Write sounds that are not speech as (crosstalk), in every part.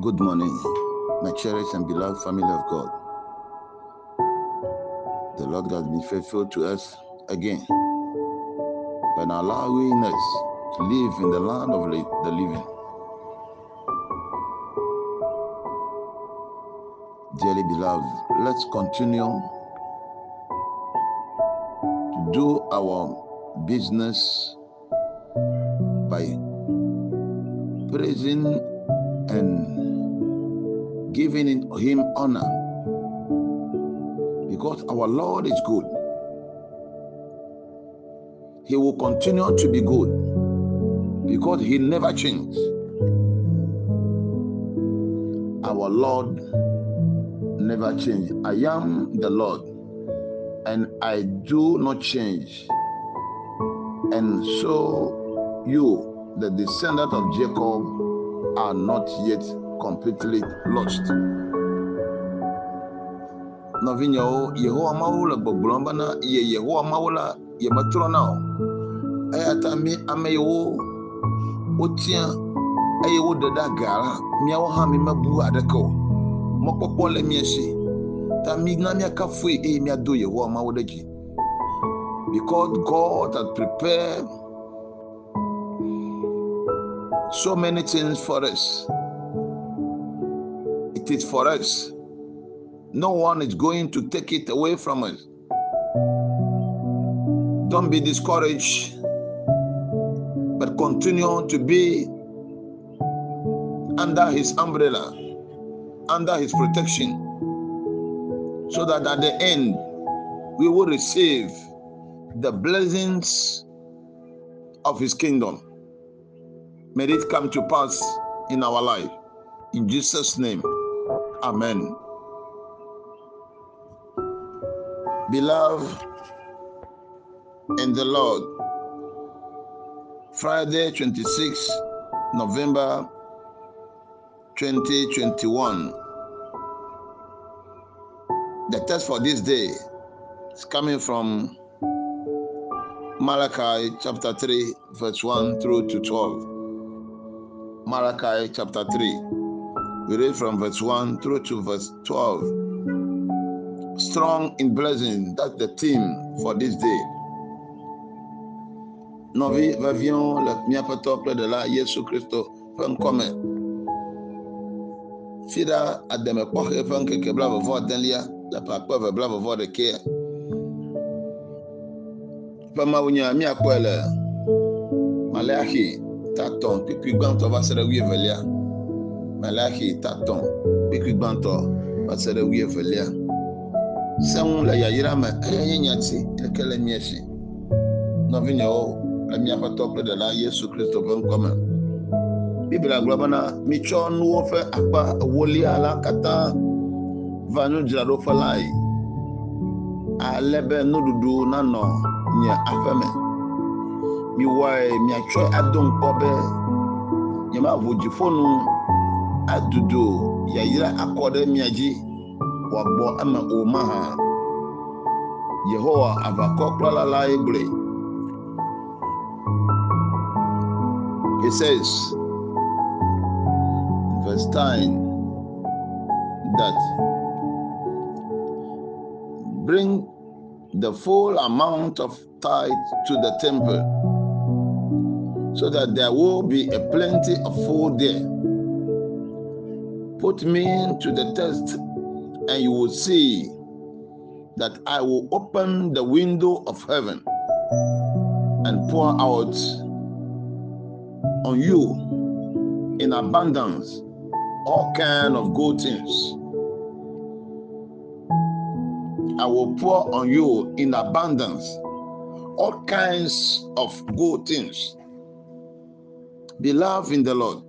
Good morning, my cherished and beloved family of God. The Lord has been faithful to us again by allowing us to live in the land of the living. Dearly beloved, let's continue to do our business by praising and giving him honor because our Lord is good. He will continue to be good because he never changes. Our Lord never change. I am the Lord and I do not change. And so you, the descendant of Jacob, are not yet completely lost. Nɔvinyewo, Yehowa Mawu le gbɔgblɔm bena ye Yehowa Mawu la yemetrɔ na o. Eya ta mi ame yiwo wotia eye woɖe ɖe aga la, miawo hã mi mebu aɖeke o. Mɔkpɔkpɔ le mia si. Ta mi na miakafui eye miado Yehowa Mawu ɖe dzi. Because God has prepared so many things for us. It is for us. No one is going to take it away from us. Don't be discouraged, but continue to be under His umbrella, under His protection, so that at the end we will receive the blessings of His kingdom. May it come to pass in our life. In Jesus' name, Amen. Beloved in the Lord, Friday, 26 November 2021. The text for this day is coming from Malachi chapter 3, verse 1 through to 12. Malachi chapter 3. We read from verse 1 through to verse 12 strong in blessing. That's the theme for this day. Nɔvi veviwo le míaƒe tɔkple ɖela Yesu Kristo ƒe ŋkɔme. Fi ɖa ademekpɔxɛ ƒe ŋkeke blaeve delia le míakpɔe le va se. Malachi tatɔ̃ kpikpui gbãtɔ va se ɖe wuievelia. Seŋu le yayra me eye nye nyati eke le mia si. Nɔvinyewo le miaƒe tɔ kple ɖela Yesu Kristo ƒe ŋkɔme. Biblia gblɔ bena mitsɔ nuwo ƒe akpa ewolia la katã va nudzraɖoƒe lae ale be nuɖuɖu nanɔ nye aƒe me. Miwɔe miatsɔe ado ŋkpɔ be nyemaʋu dziƒonu adudu yayra akɔ ɖe mia dzi wòagbɔ eme o mahã. Yehowa aʋakɔkplɔla lae gblɔe. He says verse 10 that bring the full amount of tithe to the temple so that there will be a plenty of food there. Put me to the test and you will see that I will open the window of heaven and pour out on you in abundance all kind of good things. I will pour on you in abundance all kinds of good things. Beloved in the Lord,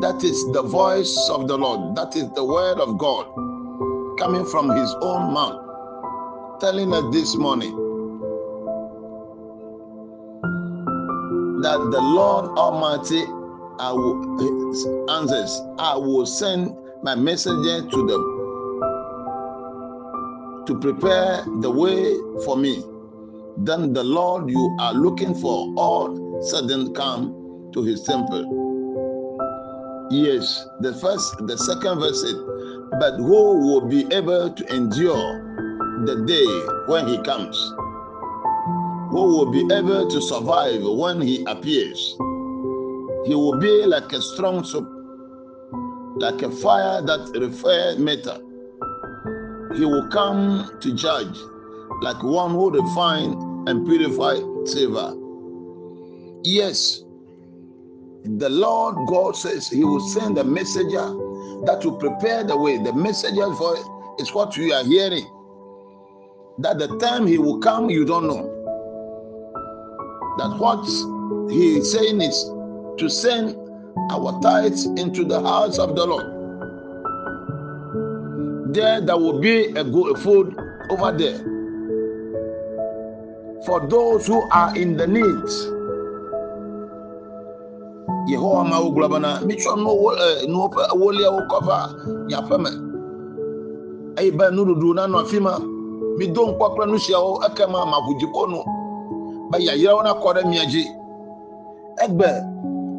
that is the voice of the Lord, that is the word of God coming from his own mouth, telling us this morning that the Lord Almighty I will answers. I will send my messenger to them to prepare the way for me. Then the Lord you are looking for all sudden come to his temple. Yes, the first, the second verse said, but who will be able to endure the day when he comes? Who will be able to survive when he appears? He will be like a strong soup, like a fire that refers metal. He will come to judge like one who refine and purify silver. Yes, the Lord God says He will send a messenger that will prepare the way. The messenger for is what you are hearing. That the time He will come, you don't know. That what He is saying is to send our tithes into the house of the Lord. There, there will be a good food over there for those who are in the need. Yehowa ma wo gulaba na mitsɔ nu wo ɛ nu ƒe ewoliawo kɔva. Miaƒe me. Eye be nuɖuɖu nanɔ afi ma. Mido ŋkpɔ kple nu siawo ekema maʋu dziƒo nu be yayrawo nakɔ ɖe mia dzi. Egbe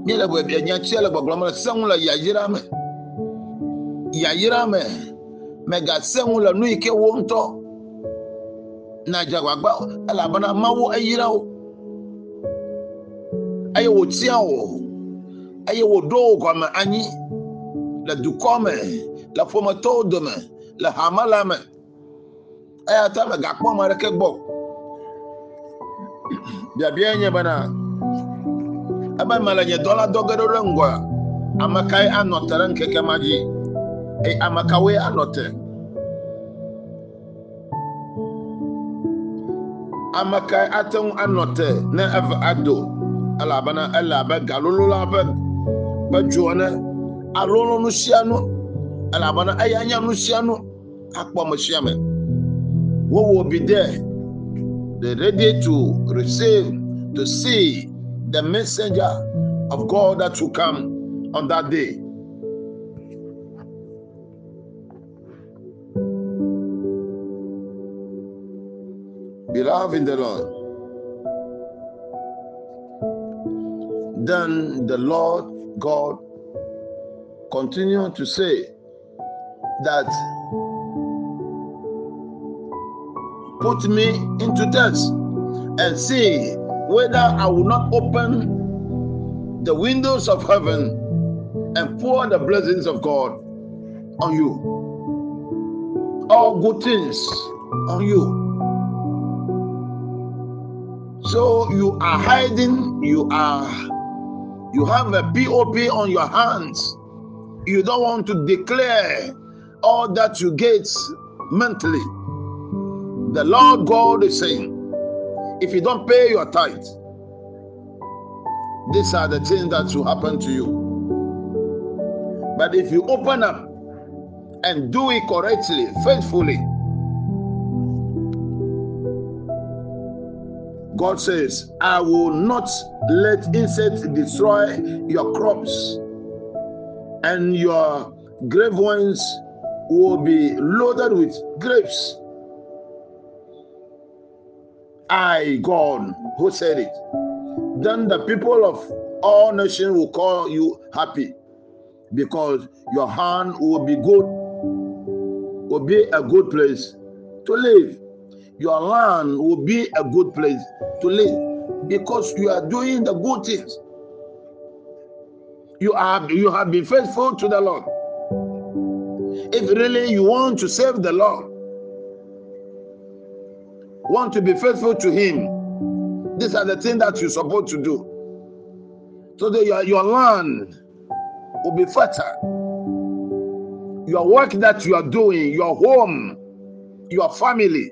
míele be nyatsia le gbɔgblɔm le seŋu le yayra me. Yayra me mègasẽ ŋu le nu yi ke wo ŋutɔ. Nadze agbagba elabena mawu eyra wo. Eye wòtia wò eye wòɖo wò gɔme anyi le dukɔ me le ƒometɔwo dome le hamela me eya ta megakpɔ ame aɖeke gbɔ. (clears throat) Biabia nye bena ebe mele nye dɔla dɔ ge ɖe ŋgɔa ame anɔ te ɖe ŋkeke ma dzi? Eye ame anɔ te? Ame ate ŋu anɔ te ne eve ado elabena ele abe galolo la ƒe ƒe dzo ene alolo nu sia nu elabena eya nya nu sia nu akpɔ me sia me who will be there they ready to receive to see the messenger of God that will come on that day. Beloved in the Lord, then the Lord God continued to say that put me into test and see whether I will not open the windows of heaven and pour the blessings of God on you. All good things on you. So you are hiding, you are you have a POP on your hands. You don't want to declare all that you get mentally. The Lord God is saying, if you don't pay your tithe, these are the things that will happen to you. But if you open up and do it correctly, faithfully, God says, I will not let insects destroy your crops, and your grave ones will be loaded with grapes. I, God, who said it. Then the people of all nations will call you happy because your hand will be good, will be a good place to live. Your land will be a good place to live because you are doing the good things. You have you have been faithful to the Lord. If really you want to serve the Lord, want to be faithful to Him, these are the things that you're supposed to do. So that your, your land will be fertile. Your work that you are doing, your home, your family,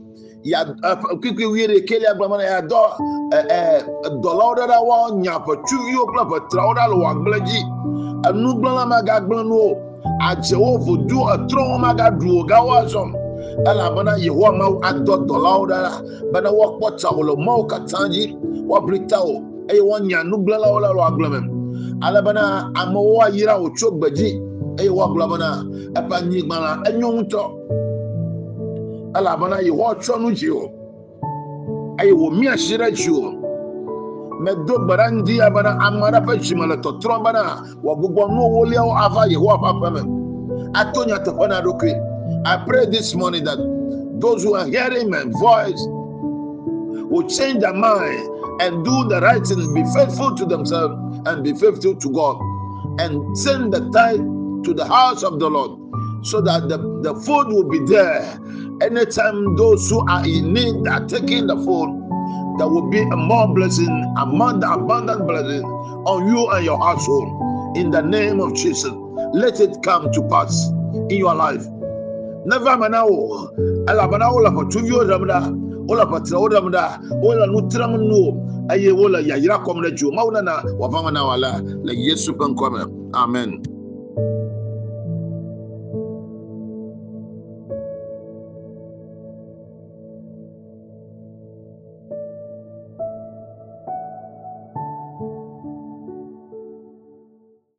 kpikpi wi ɖeke lia gblɔm na ya dɔ ɛ ɛ dɔlawo ɖe ɖa woa nya ʋetsuviwo kple ʋetrawo ɖa le wò agble dzi. Enugblẽla magagblẽ nu o. Adzewo vodua etrɔwo magaɖu o gawo azɔ. Alabana Yehowa ma adɔ dɔlawo ɖa la bena woakpɔ tsawo le mawo katã dzi woabli tawo eye woanya nugblẽlawo le agble me ale bena amewo ayra wò tso gbe dzi eye woagblɔ bena eƒe anyigba la enyo ŋutɔ nu dzi o. Eye si ɖe dzi o. Ŋdi ame aɖe ƒe dzime le ewoliawo ava ƒe ato nyateƒe na ɖokui I pray this morning that those who are hearing my voice will change their mind and do the right thing, be faithful to themselves and be faithful to God, and send the tithe to the house of the Lord so that the, the food will be there. Anytime those who are in need are taking the food, there will be a more blessing, a more abundant blessing on you and your household. In the name of Jesus, let it come to pass in your life. Never manao, alabana ola patuvio ramda, ola patra ramda, ola nutram no, aye ola komre ju, mauna na wavanga na wala, like Yesu kome. Amen.